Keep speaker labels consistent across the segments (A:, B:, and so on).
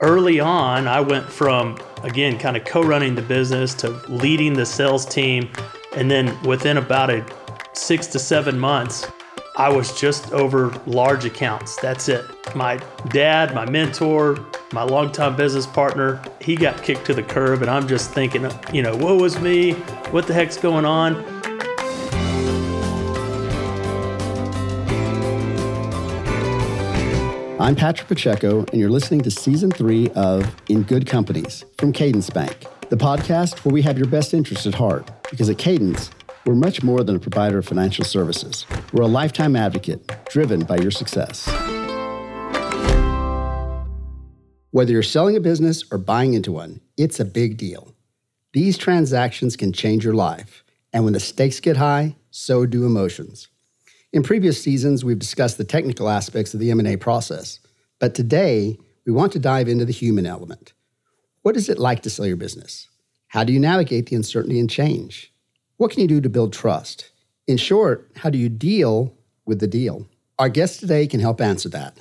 A: early on, I went from, again, kind of co running the business to leading the sales team. And then within about a six to seven months, I was just over large accounts. That's it. My dad, my mentor, my longtime business partner, he got kicked to the curb, and I'm just thinking, you know, woe was me. What the heck's going on?
B: I'm Patrick Pacheco, and you're listening to season three of In Good Companies from Cadence Bank, the podcast where we have your best interest at heart. Because at Cadence, we're much more than a provider of financial services. We're a lifetime advocate driven by your success. Whether you're selling a business or buying into one, it's a big deal. These transactions can change your life, and when the stakes get high, so do emotions. In previous seasons, we've discussed the technical aspects of the M&A process, but today we want to dive into the human element. What is it like to sell your business? How do you navigate the uncertainty and change? What can you do to build trust? In short, how do you deal with the deal? Our guest today can help answer that.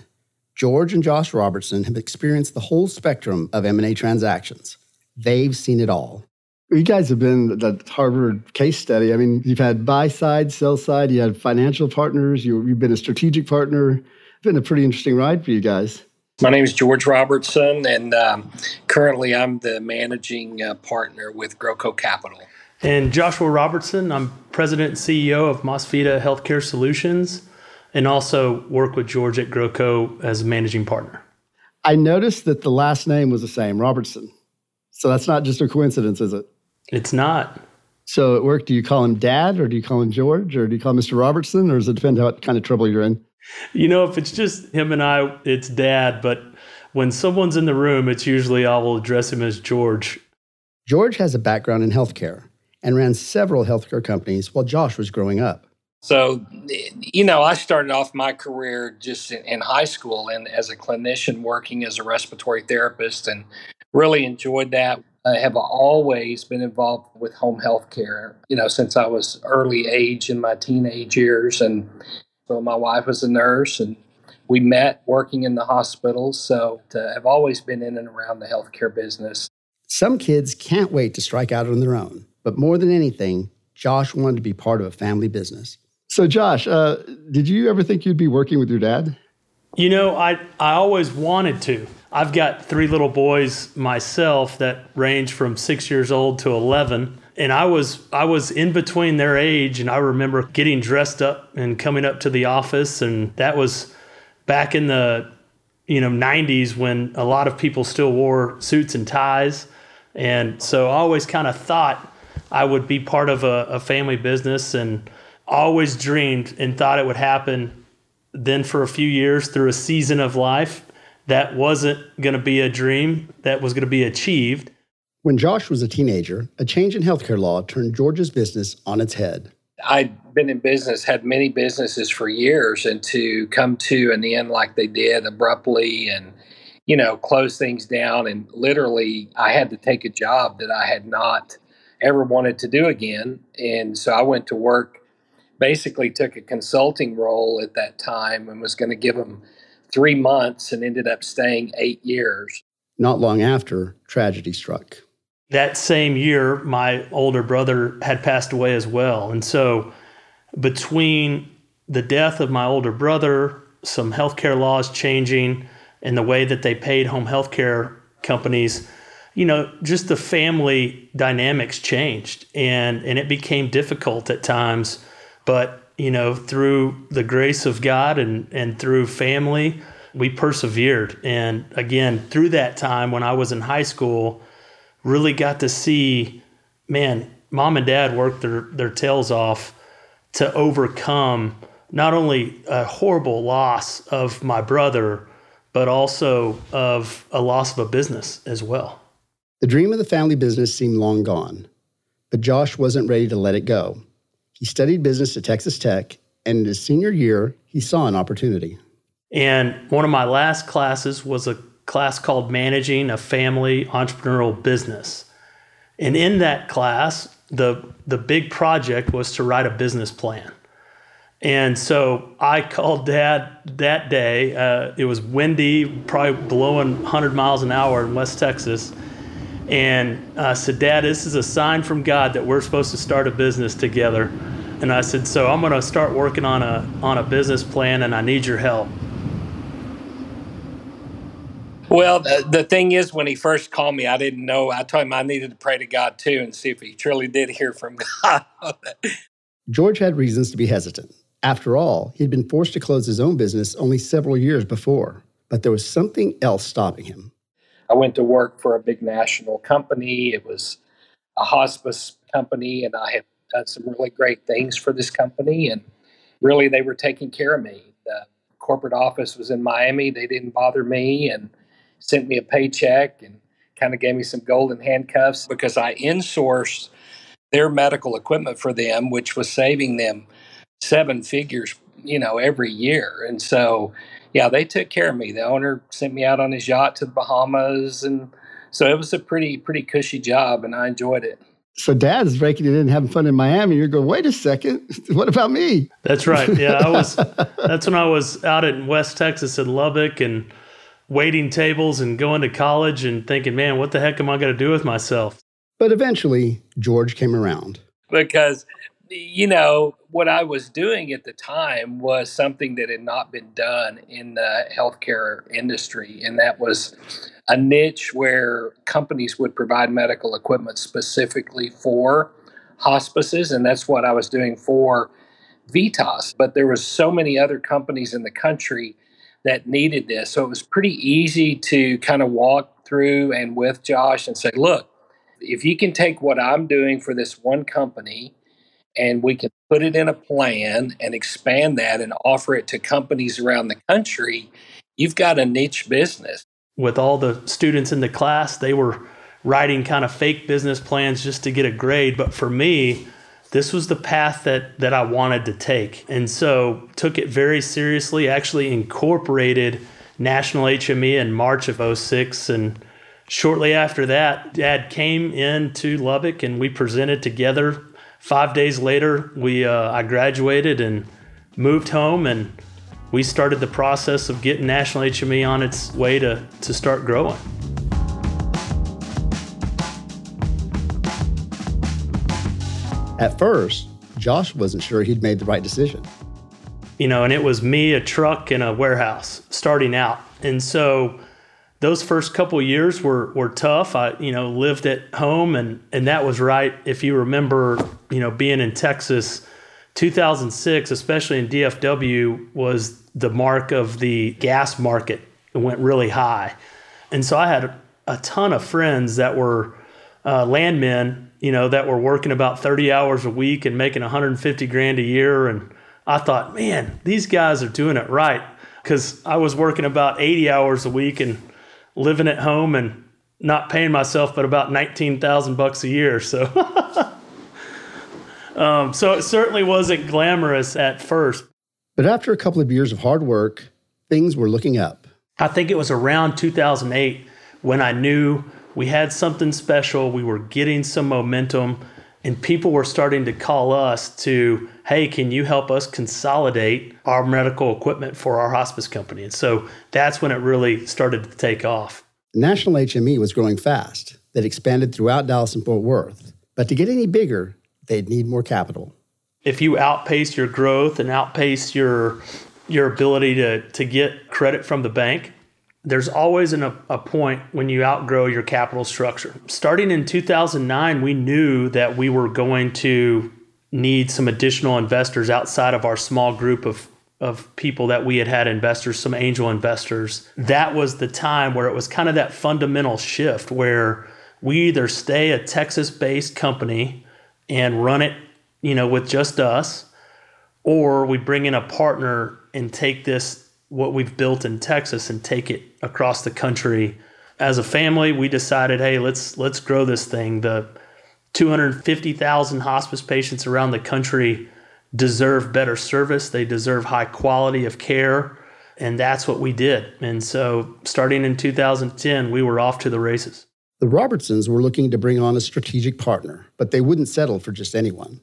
B: George and Josh Robertson have experienced the whole spectrum of M&A transactions. They've seen it all. You guys have been the Harvard case study. I mean, you've had buy side, sell side, you had financial partners, you, have been a strategic partner. It's been a pretty interesting ride for you guys.
C: My name is George Robertson, and um, currently I'm the managing uh, partner with GrowCo Capital.
A: And Joshua Robertson, I'm president and CEO of MasVida Healthcare Solutions, and also work with George at GrowCo as a managing partner.
B: I noticed that the last name was the same, Robertson. So that's not just a coincidence, is it?
A: It's not.
B: So at work, do you call him Dad, or do you call him George, or do you call Mr. Robertson, or does it depend what kind of trouble you're in?
A: You know, if it's just him and I, it's Dad. But when someone's in the room, it's usually I will address him as George.
B: George has a background in healthcare and ran several healthcare companies while Josh was growing up.
C: So, you know, I started off my career just in, high school and as a clinician working as a respiratory therapist and really enjoyed that. I have always been involved with home health care, you know, since I was early age in my teenage years. And so my wife was a nurse and we met working in the hospital. So I've always been in and around the healthcare business.
B: Some kids can't wait to strike out on their own. But more than anything, Josh wanted to be part of a family business. So, Josh, uh, did you ever think you'd be working with your dad?
A: You know, I, I always wanted to. I've got three little boys myself that range from six years old to 11. And I was I was in between their age, and I remember getting dressed up and coming up to the office, and that was back in the you know 90s when a lot of people still wore suits and ties, and so I always kind of thought I would be part of a, a family business, and always dreamed and thought it would happen. Then for a few years through a season of life, that wasn't going to be a dream that was going to be achieved.
B: When Josh was a teenager, a change in healthcare law turned George's business on its head.
C: I'd been in business, had many businesses for years, and to come to an end like they did abruptly and, you know, close things down. And literally, I had to take a job that I had not ever wanted to do again. And so I went to work, basically took a consulting role at that time and was going to give him three months and ended up staying eight years.
B: Not long after, tragedy struck.
A: That same year, my older brother had passed away as well. And so, between the death of my older brother, some healthcare laws changing, and the way that they paid home healthcare companies, you know, just the family dynamics changed and, and it became difficult at times. But you know, through the grace of God and, and through family, we persevered. And again, through that time when I was in high school, really got to see, man, mom and dad worked their, their tails off to overcome not only a horrible loss of my brother, but also of a loss of a business as well.
B: The dream of the family business seemed long gone, but Josh wasn't ready to let it go. He studied business at Texas Tech, and in his senior year, he saw an opportunity.
A: And one of my last classes was a class called Managing a Family Entrepreneurial Business. And in that class, the, the big project was to write a business plan. And so I called dad that day. Uh, it was windy, probably blowing 100 miles an hour in West Texas. And I said, Dad, this is a sign from God that we're supposed to start a business together. And I said, So I'm going to start working on a, on a business plan and I need your help.
C: Well, the, the thing is, when he first called me, I didn't know. I told him I needed to pray to God too and see if he truly did hear from God.
B: George had reasons to be hesitant. After all, he'd been forced to close his own business only several years before, but there was something else stopping him.
C: I went to work for a big national company. It was a hospice company, and I had done some really great things for this company. And really, they were taking care of me. The corporate office was in Miami. They didn't bother me and sent me a paycheck and kind of gave me some golden handcuffs because I insourced their medical equipment for them, which was saving them seven figures, you know, every year. And so, yeah, they took care of me. The owner sent me out on his yacht to the Bahamas, and so it was a pretty pretty cushy job, and I enjoyed it.
B: So dad's breaking it in, having fun in Miami. You're going, wait a second, what about me?
A: That's right. Yeah, I was. that's when I was out in West Texas in Lubbock and waiting tables and going to college and thinking, man, what the heck am I going to do with myself?
B: But eventually, George came around
C: because you know, what I was doing at the time was something that had not been done in the healthcare industry. And that was a niche where companies would provide medical equipment specifically for hospices. And that's what I was doing for Vitas. But there was so many other companies in the country that needed this. So it was pretty easy to kind of walk through and with Josh and say, look, if you can take what I'm doing for this one company and we can put it in a plan and expand that and offer it to companies around the country, you've got a niche business.
A: With all the students in the class, they were writing kind of fake business plans just to get a grade. But for me, this was the path that, that I wanted to take. And so took it very seriously, actually incorporated National HME in March of 06. And shortly after that, dad came into Lubbock and we presented together five days later, we uh, I graduated and moved home, and we started the process of getting National HME on its way to to start growing.
B: At first, Josh wasn't sure he'd made the right decision.
A: You know, and it was me, a truck, and a warehouse starting out. And so those first couple years were were tough. I you know lived at home and and that was right. If you remember, you know being in Texas, 2006, especially in DFW, was the mark of the gas market. It went really high, and so I had a ton of friends that were uh, landmen. You know that were working about 30 hours a week and making 150 grand a year, and I thought, man, these guys are doing it right because I was working about 80 hours a week and living at home and not paying myself but about 19,000 bucks a year. So um, so it certainly wasn't glamorous at first.
B: But after a couple of years of hard work, things were looking up.
A: I think it was around 2008 when I knew we had something special, we were getting some momentum and people were starting to call us to hey can you help us consolidate our medical equipment for our hospice company? And so that's when it really started to take off.
B: National hme was growing fast. That expanded throughout dallas and fort worth. But to get any bigger they'd need more capital.
A: If you outpace your growth and outpace your your ability to, to get credit from the bank there's always an, a point when you outgrow your capital structure. Starting in 2009, we knew that we were going to need some additional investors outside of our small group of of people that we had had investors, some angel investors. That was the time where it was kind of that fundamental shift where we either stay a Texas-based company and run it, you know, with just us, or we bring in a partner and take this what we've built in Texas and take it across the country. As a family, we decided, hey, let's let's grow this thing. The 250,000 hospice patients around the country deserve better service. They deserve high quality of care, and that's what we did. And so, starting in 2010, we were off to the races.
B: The Robertsons were looking to bring on a strategic partner, but they wouldn't settle for just anyone.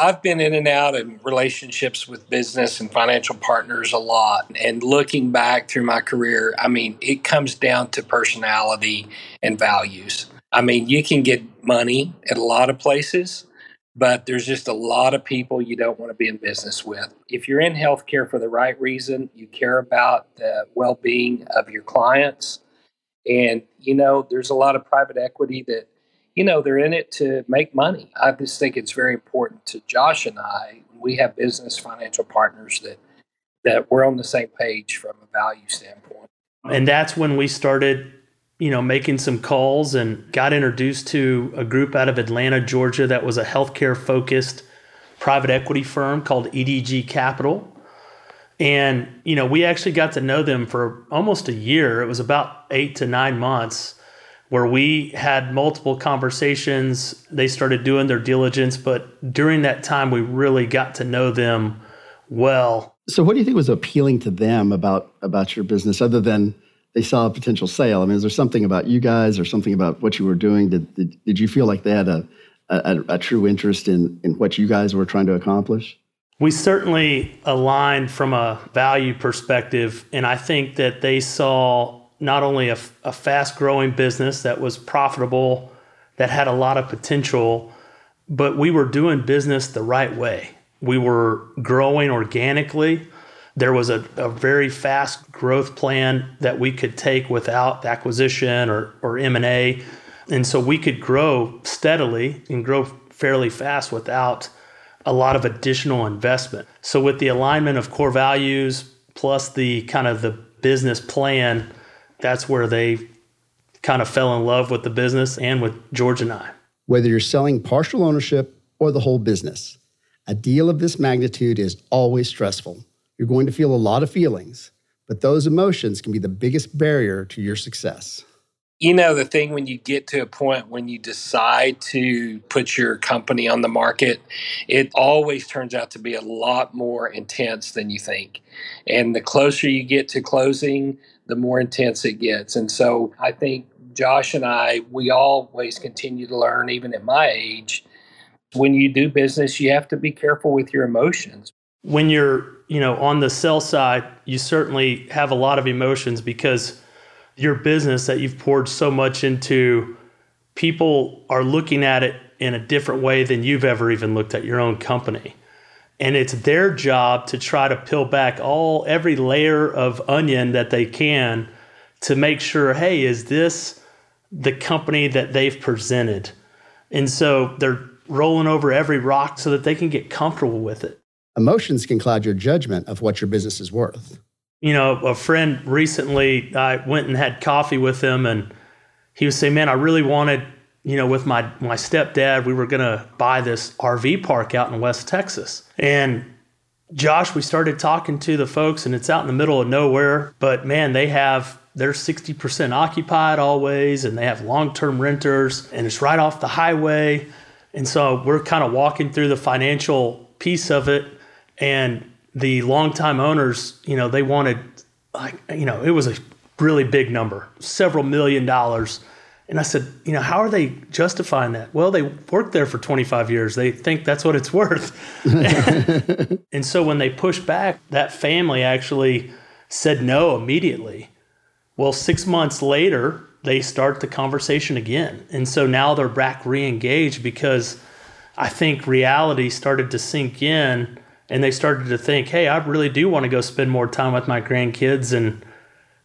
C: I've been in and out of relationships with business and financial partners a lot. And looking back through my career, I mean, it comes down to personality and values. I mean, you can get money at a lot of places, but there's just a lot of people you don't want to be in business with. If you're in healthcare for the right reason, you care about the well being of your clients. And, you know, there's a lot of private equity that you know, they're in it to make money. I just think it's very important to Josh and I. We have business financial partners that that we're on the same page from a value standpoint.
A: And that's when we started, you know, making some calls and got introduced to a group out of Atlanta, Georgia that was a healthcare focused private equity firm called EDG Capital. And, you know, we actually got to know them for almost a year. It was about eight to nine months where we had multiple conversations. They started doing their diligence, but during that time, we really got to know them well.
B: So, what do you think was appealing to them about about your business, other than they saw a potential sale? I mean, is there something about you guys, or something about what you were doing? Did did, did you feel like they had a, a, a true interest in in what you guys were trying to accomplish?
A: We certainly aligned from a value perspective, and I think that they saw not only a, a fast growing business that was profitable, that had a lot of potential, but we were doing business the right way. We were growing organically. There was a, a very fast growth plan that we could take without acquisition or, or M&A. And so we could grow steadily and grow fairly fast without a lot of additional investment. So with the alignment of core values plus the kind of the business plan, that's where they kind of fell in love with the business and with George and I.
B: Whether you're selling partial ownership or the whole business, a deal of this magnitude is always stressful. You're going to feel a lot of feelings, but those emotions can be the biggest barrier to your success.
C: You know, the thing when you get to a point when you decide to put your company on the market, it always turns out to be a lot more intense than you think. And the closer you get to closing, the more intense it gets. And so I think Josh and I, we always continue to learn, even at my age. When you do business, you have to be careful with your emotions.
A: When you're, you know, on the sell side, you certainly have a lot of emotions because your business that you've poured so much into, people are looking at it in a different way than you've ever even looked at your own company. And it's their job to try to peel back all every layer of onion that they can to make sure hey is this the company that they've presented? And so they're rolling over every rock so that they can get comfortable with it
B: emotions can cloud your judgment of what your business is worth
A: you know a friend recently i went and had coffee with him and he was saying man i really wanted you know, with my my stepdad, we were gonna buy this RV park out in West Texas. And Josh, we started talking to the folks, and it's out in the middle of nowhere. But man, they have they're 60% occupied always, and they have long-term renters, and it's right off the highway. And so we're kind of walking through the financial piece of it, and the longtime owners, you know, they wanted like you know, it was a really big number, several million dollars and I said, you know, how are they justifying that? Well, they worked there for 25 years. They think that's what it's worth. and so when they pushed back, that family actually said no immediately. Well, six months later, they start the conversation again. And so now they're back re engaged because I think reality started to sink in and they started to think, hey, I really do want to go spend more time with my grandkids and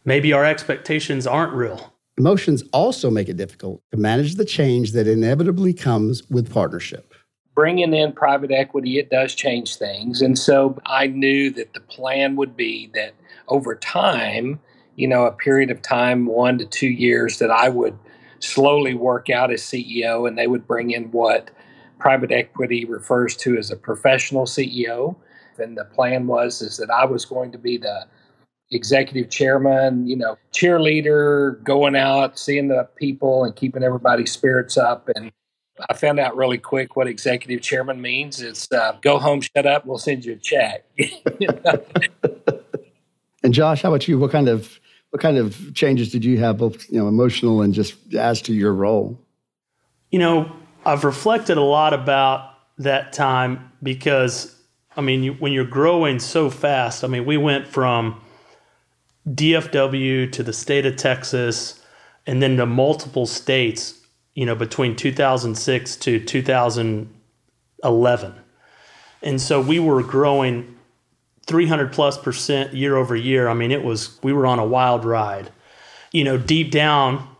A: maybe our expectations aren't real.
B: Emotions also make it difficult to manage the change that inevitably comes with partnership.
C: Bringing in private equity, it does change things. And so I knew that the plan would be that over time, you know, a period of time, one to two years, that I would slowly work out as CEO and they would bring in what private equity refers to as a professional CEO. And the plan was is that I was going to be the executive chairman, you know, cheerleader, going out, seeing the people and keeping everybody's spirits up. And I found out really quick what executive chairman means. It's uh, go home, shut up, we'll send you a check.
B: and Josh, how about you? What kind of what kind of changes did you have, both you know, emotional and just as to your role?
A: You know, I've reflected a lot about that time because I mean, you, when you're growing so fast, I mean, we went from DFW to the state of Texas and then to multiple states, you know, between 2006 to 2011. And so we were growing 300 plus percent year over year. I mean, it was, we were on a wild ride. You know, deep down,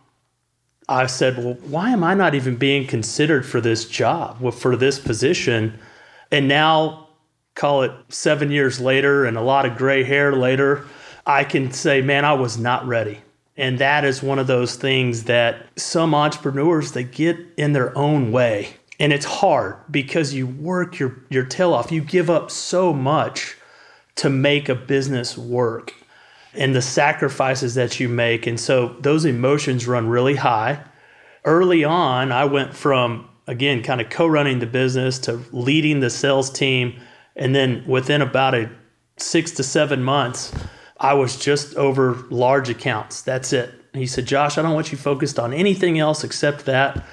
A: I said, well, why am I not even being considered for this job, for this position? And now, call it seven years later and a lot of gray hair later, I can say, man, I was not ready. And that is one of those things that some entrepreneurs they get in their own way. And it's hard because you work your, your tail off. You give up so much to make a business work and the sacrifices that you make. And so those emotions run really high. Early on, I went from, again, kind of co running the business to leading the sales team. And then within about a six to seven months, I was just over large accounts. That's it. He said, Josh, I don't want you focused on anything else except that.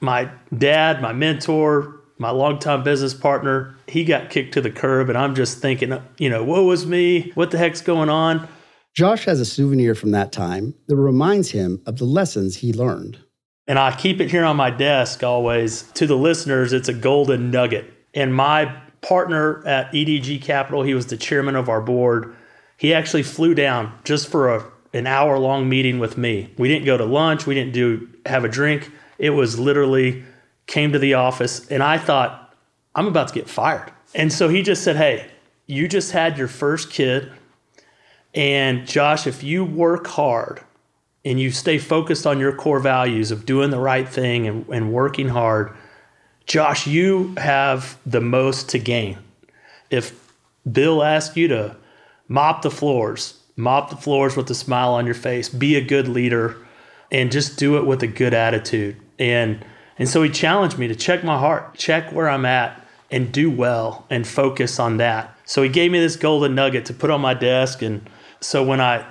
A: My dad, my mentor, my longtime business partner, he got kicked to the curb. And I'm just thinking, you know, woe was me. What the heck's going on?
B: Josh has a souvenir from that time that reminds him of the lessons he learned.
A: And I keep it here on my desk always. To the listeners, it's a golden nugget. And my partner at EDG Capital, he was the chairman of our board. He actually flew down just for a, an hour long meeting with me. We didn't go to lunch, we didn't do have a drink. It was literally came to the office and I thought I'm about to get fired. And so he just said, "Hey, you just had your first kid and Josh, if you work hard and you stay focused on your core values of doing the right thing and, and working hard, Josh, you have the most to gain. If Bill asks you to mop the floors, mop the floors with a smile on your face, be a good leader, and just do it with a good attitude. And and so he challenged me to check my heart, check where I'm at, and do well and focus on that. So he gave me this golden nugget to put on my desk. And so when I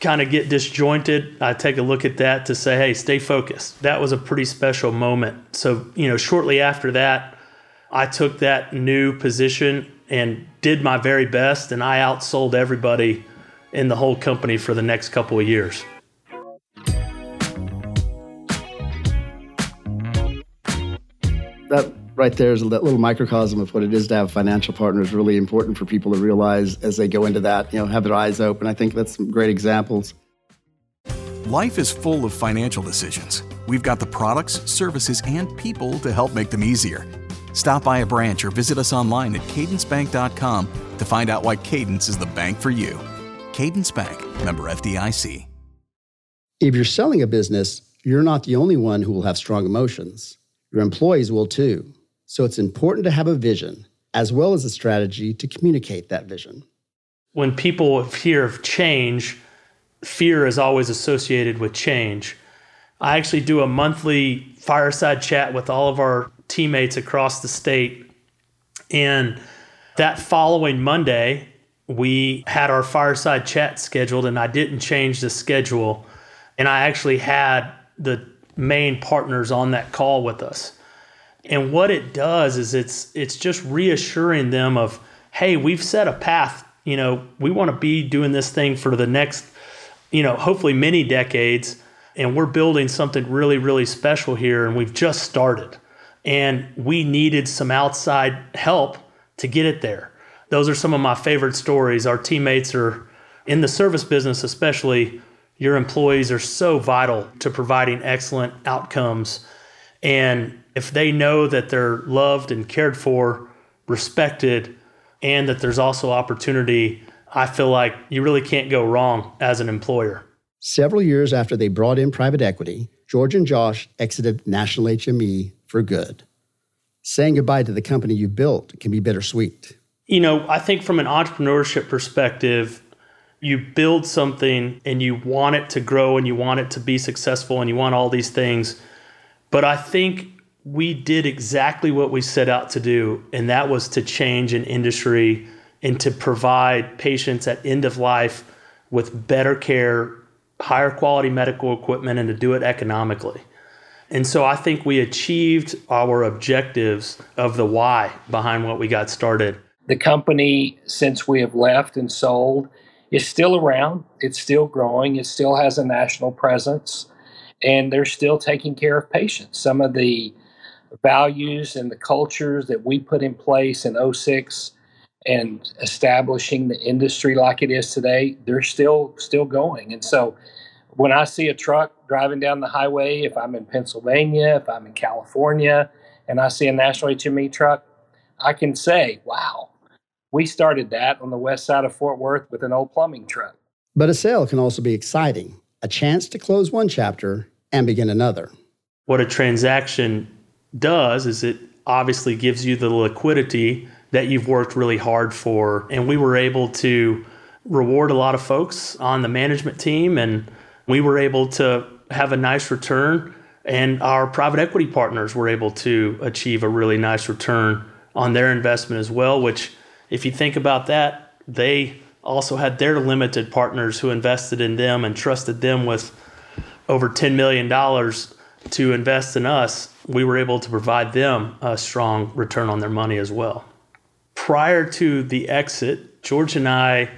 A: kind of get disjointed, I take a look at that to say, hey, stay focused. That was a pretty special moment. So, you know, shortly after that, I took that new position and did my very best, and I outsold everybody in the whole company for the next couple of years.
B: That right there is a little microcosm of what it is to have financial partners. Really important for people to realize as they go into that, you know, have their eyes open. I think that's some great examples.
D: Life is full of financial decisions. We've got the products, services, and people to help make them easier. Stop by a branch or visit us online at cadencebank.com to find out why Cadence is the bank for you. Cadence Bank, member FDIC.
B: If you're selling a business, you're not the only one who will have strong emotions. Your employees will too. So it's important to have a vision as well as a strategy to communicate that vision.
A: When people hear of change, fear is always associated with change. I actually do a monthly fireside chat with all of our teammates across the state. And that following Monday, we had our fireside chat scheduled, and I didn't change the schedule. And I actually had the main partners on that call with us. And what it does is it's it's just reassuring them of, hey, we've set a path. You know, we want to be doing this thing for the next, you know, hopefully many decades. And we're building something really, really special here. And we've just started and we needed some outside help to get it there. Those are some of my favorite stories. Our teammates are in the service business, especially. Your employees are so vital to providing excellent outcomes. And if they know that they're loved and cared for, respected, and that there's also opportunity, I feel like you really can't go wrong as an employer.
B: Several years after they brought in private equity, George and Josh exited National HME for good. Saying goodbye to the company you built can be bittersweet.
A: You know, I think from an entrepreneurship perspective, you build something and you want it to grow and you want it to be successful and you want all these things. But I think we did exactly what we set out to do, and that was to change an industry and to provide patients at end of life with better care, higher quality medical equipment, and to do it economically. And so I think we achieved our objectives of the why behind what we got started.
C: The company, since we have left and sold, is still around. It's still growing. It still has a national presence. And they're still taking care of patients. Some of the values and the cultures that we put in place in 06 and establishing the industry like it is today, they're still still going. And so when I see a truck driving down the highway, if I'm in Pennsylvania, if I'm in California, and I see a national HME truck, I can say, wow, we started that on the west side of Fort Worth with an old plumbing truck.
B: But a sale can also be exciting a chance to close one chapter and begin another.
A: What a transaction does is it obviously gives you the liquidity that you've worked really hard for. And we were able to reward a lot of folks on the management team, and we were able to have a nice return. And our private equity partners were able to achieve a really nice return on their investment as well, which, if you think about that, they also had their limited partners who invested in them and trusted them with over $10 million to invest in us. We were able to provide them a strong return on their money as well prior to the exit, George and I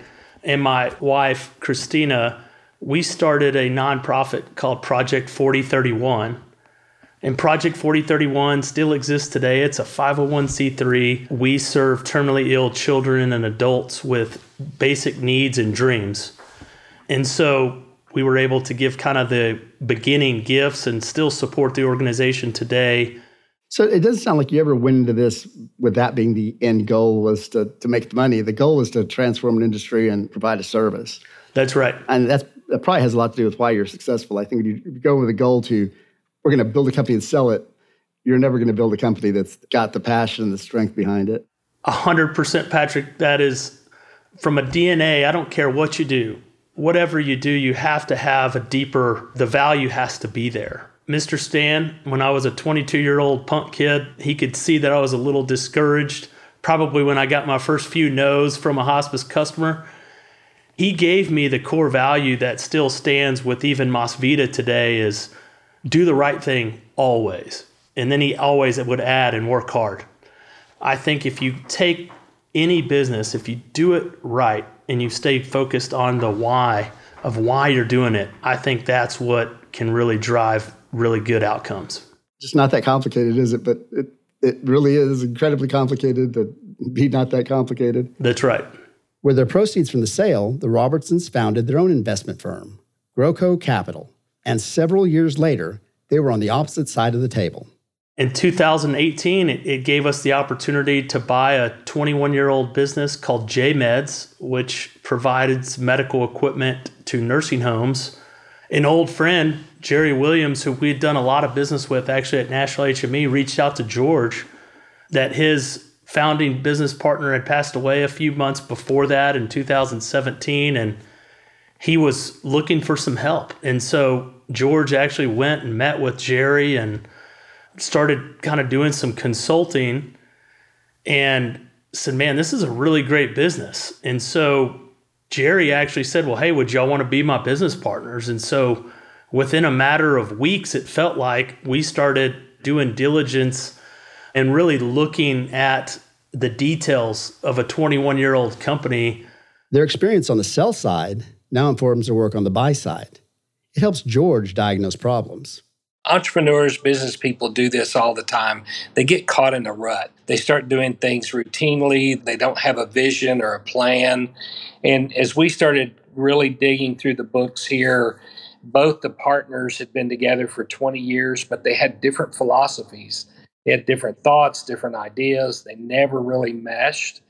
A: and my wife, Christina, we started a nonprofit called Project 4031. And Project 4031 still exists today. It's a 501c3. We serve terminally ill children and adults with basic needs and dreams. And so we were able to give kind of the beginning gifts and still support the organization today
B: so it doesn't sound like you ever went into this with that being the end goal was to, to make the money. The goal is to transform an industry and provide a service.
A: That's right.
B: And that's, that probably has a lot to do with why you're successful. I think if you go with a goal to, we're going to build a company and sell it, you're never going to build a company that's got the passion and the strength behind it.
A: A hundred percent, Patrick. That is from a DNA. I don't care what you do. Whatever you do, you have to have a deeper, the value has to be there Mr. Stan, when I was a 22 year old punk kid, he could see that I was a little discouraged. Probably when I got my first few no's from a hospice customer, he gave me the core value that still stands with even MasVida today is do the right thing always. And then he always would add and work hard. I think if you take any business, if you do it right and you stay focused on the why of why you're doing it, I think that's what can really drive really good outcomes.
B: Just not that complicated, is it? But it, it really is incredibly complicated to be not that complicated.
A: That's right.
B: With their proceeds from the sale, the Robertsons founded their own investment firm, GrowCo Capital, and several years later, they were on the opposite side of the table.
A: In 2018, it, it gave us the opportunity to buy a 21 year old business called J Meds, which provides medical equipment to nursing homes. An old friend Jerry Williams, who we'd done a lot of business with actually at National HME, reached out to George that his founding business partner had passed away a few months before that in 2017 and he was looking for some help. And so George actually went and met with Jerry and started kind of doing some consulting and said, Man, this is a really great business. And so Jerry actually said, Well, hey, would y'all want to be my business partners? And so within a matter of weeks, it felt like we started doing diligence and really looking at the details of a 21 year old company.
B: Their experience on the sell side now informs their work on the buy side. It helps George diagnose problems.
C: Entrepreneurs, business people do this all the time. They get caught in a rut. They start doing things routinely. They don't have a vision or a plan. And as we started really digging through the books here, both the partners had been together for 20 years, but they had different philosophies. They had different thoughts, different ideas. They never really meshed.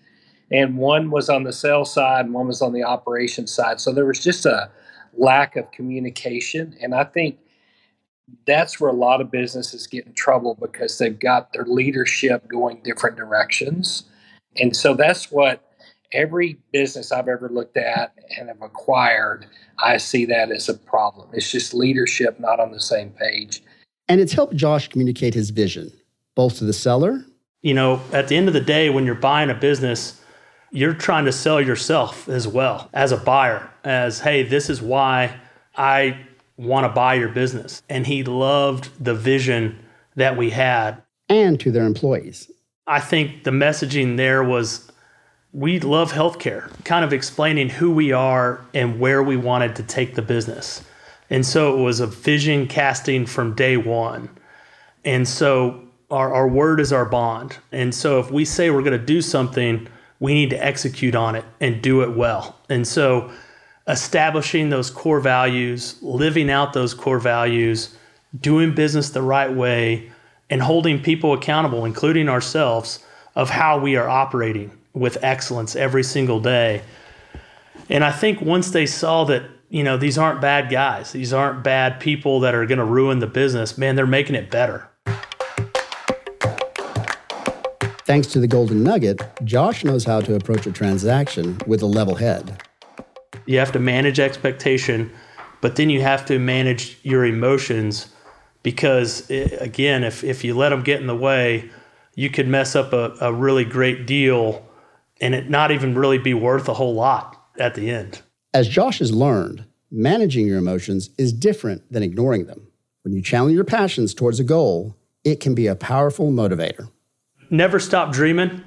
C: And one was on the sales side, and one was on the operations side. So there was just a lack of communication. And I think that's where a lot of businesses get in trouble because they've got their leadership going different directions. And so that's what every business I've ever looked at and have acquired, I see that as a problem. It's just leadership not on the same page.
B: And it's helped Josh communicate his vision, both to the seller.
A: You know, at the end of the day, when you're buying a business, you're trying to sell yourself as well as a buyer, as, hey, this is why I want to buy your business. And he loved the vision that we had.
B: And to their employees.
A: I think the messaging there was we love healthcare, kind of explaining who we are and where we wanted to take the business. And so it was a vision casting from day one. And so our, our word is our bond. And so if we say we're going to do something, we need to execute on it and do it well. And so establishing those core values, living out those core values, doing business the right way, and holding people accountable, including ourselves, of how we are operating with excellence every single day. And I think once they saw that, you know, these aren't bad guys, these aren't bad people that are going to ruin the business, man, they're making it better.
B: Thanks to the Golden Nugget, Josh knows how to approach a transaction with a level head.
A: You have to manage expectation, but then you have to manage your emotions because, it, again, if, if you let them get in the way, you could mess up a, a really great deal and it not even really be worth a whole lot at the end.
B: As Josh has learned, managing your emotions is different than ignoring them. When you channel your passions towards a goal, it can be a powerful motivator
A: never stop dreaming.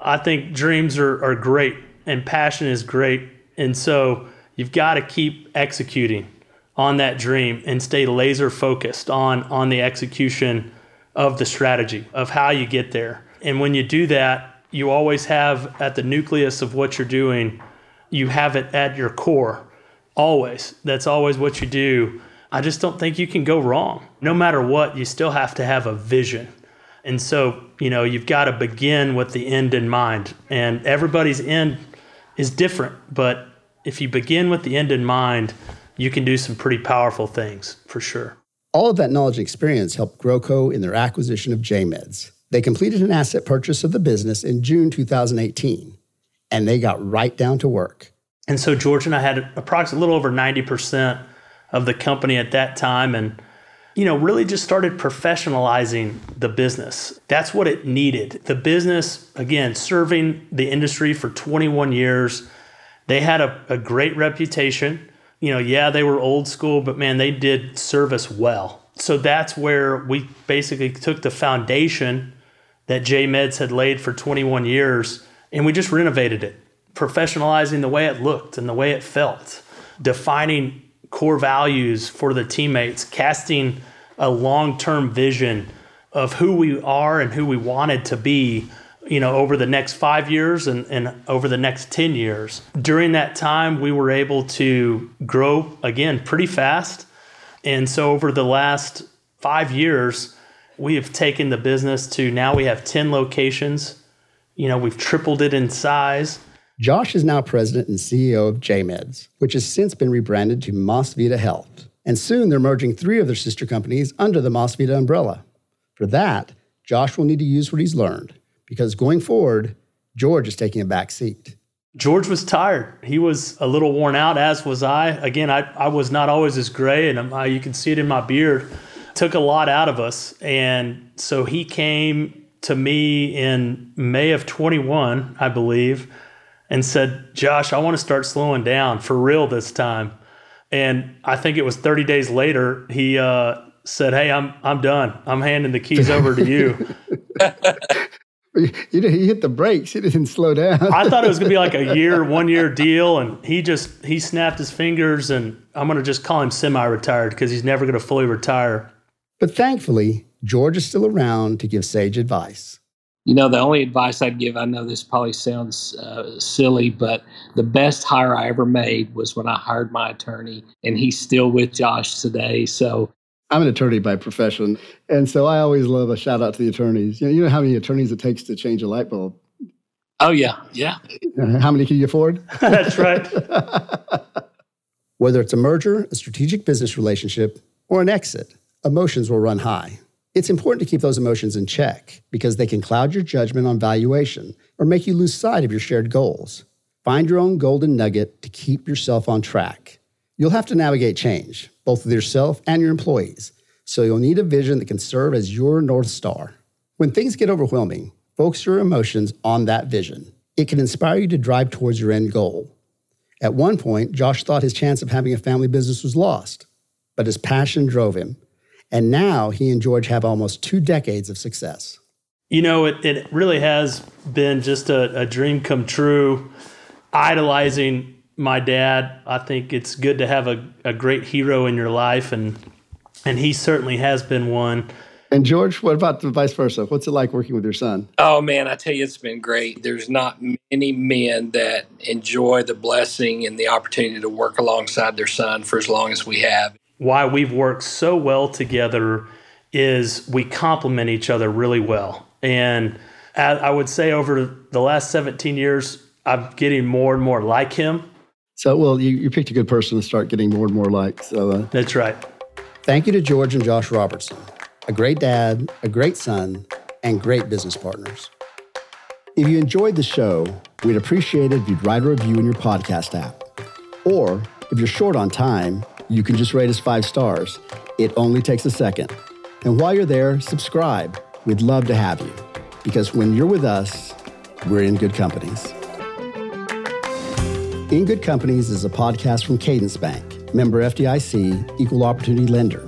A: I think dreams are, are great and passion is great. And so you've got to keep executing on that dream and stay laser focused on, on the execution of the strategy of how you get there. And when you do that, you always have at the nucleus of what you're doing, you have it at your core. Always. That's always what you do. I just don't think you can go wrong. No matter what, you still have to have a vision. And so, you know, you've got to begin with the end in mind. And everybody's end is different, but if you begin with the end in mind, you can do some pretty powerful things for sure.
B: All of that knowledge and experience helped GrowCo in their acquisition of JMEDS. They completed an asset purchase of the business in June 2018, and they got right down to work.
A: And so George and I had approximately a little over 90% of the company at that time. And you know, really just started professionalizing the business. That's what it needed. The business, again, serving the industry for 21 years, they had a, a great reputation. You know, yeah, they were old school, but man, they did service well. So that's where we basically took the foundation that JMEDS had laid for 21 years and we just renovated it, professionalizing the way it looked and the way it felt, defining core values for the teammates, casting a long term vision of who we are and who we wanted to be you know over the next five years and, and over the next 10 years. During that time we were able to grow again pretty fast. And so over the last five years we have taken the business to now we have 10 locations. You know we've tripled it in size
B: Josh is now president and CEO of JMEDS, which has since been rebranded to MasVida Health. And soon they're merging three of their sister companies under the MasVida umbrella. For that, Josh will need to use what he's learned because going forward, George is taking a back seat.
A: George was tired. He was a little worn out, as was I. Again, I, I was not always as gray, and um, I, you can see it in my beard. Took a lot out of us. And so he came to me in May of 21, I believe, and said, Josh, I want to start slowing down for real this time. And I think it was 30 days later, he uh, said, Hey, I'm, I'm done. I'm handing the keys over to you.
B: you hit the brakes. He didn't slow down.
A: I thought it was going to be like a year, one year deal. And he just, he snapped his fingers and I'm going to just call him semi-retired because he's never going to fully retire.
B: But thankfully, George is still around to give sage advice.
C: You know, the only advice I'd give, I know this probably sounds uh, silly, but the best hire I ever made was when I hired my attorney, and he's still with Josh today. So
B: I'm an attorney by profession. And so I always love a shout out to the attorneys. You know, you know how many attorneys it takes to change a light bulb?
C: Oh, yeah. Yeah.
B: Uh, how many can you afford?
A: That's right.
B: Whether it's a merger, a strategic business relationship, or an exit, emotions will run high. It's important to keep those emotions in check because they can cloud your judgment on valuation or make you lose sight of your shared goals. Find your own golden nugget to keep yourself on track. You'll have to navigate change, both with yourself and your employees, so you'll need a vision that can serve as your North Star. When things get overwhelming, focus your emotions on that vision. It can inspire you to drive towards your end goal. At one point, Josh thought his chance of having a family business was lost. but his passion drove him. And now he and George have almost two decades of success.
A: You know, it, it really has been just a, a dream come true. Idolizing my dad, I think it's good to have a, a great hero in your life, and and he certainly has been one.
B: And George, what about the vice versa? What's it like working with your son?
C: Oh man, I tell you, it's been great. There's not many men that enjoy the blessing and the opportunity to work alongside their son for as long as we have.
A: Why we've worked so well together is we complement each other really well. And I would say over the last 17 years, I'm getting more and more like him.
B: So, well, you, you picked a good person to start getting more and more like. So, uh,
A: that's right.
B: Thank you to George and Josh Robertson a great dad, a great son, and great business partners. If you enjoyed the show, we'd appreciate it if you'd write a review in your podcast app. Or if you're short on time, you can just rate us five stars. It only takes a second. And while you're there, subscribe. We'd love to have you because when you're with us, we're in good companies. In Good Companies is a podcast from Cadence Bank, member FDIC, equal opportunity lender.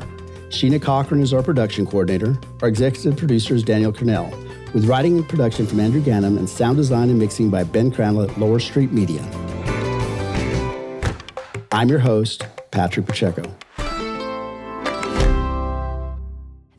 B: Sheena Cochran is our production coordinator. Our executive producer is Daniel Cornell, with writing and production from Andrew Gannum and sound design and mixing by Ben Cranlett Lower Street Media. I'm your host, Patrick Pacheco.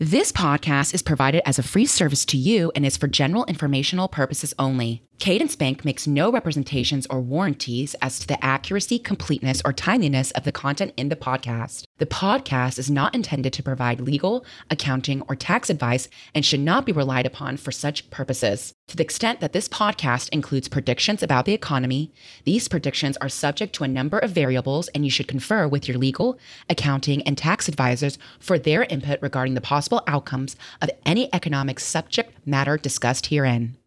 E: This podcast is provided as a free service to you and is for general informational purposes only. Cadence Bank makes no representations or warranties as to the accuracy, completeness, or timeliness of the content in the podcast. The podcast is not intended to provide legal, accounting, or tax advice and should not be relied upon for such purposes. To the extent that this podcast includes predictions about the economy, these predictions are subject to a number of variables, and you should confer with your legal, accounting, and tax advisors for their input regarding the outcomes of any economic subject matter discussed herein.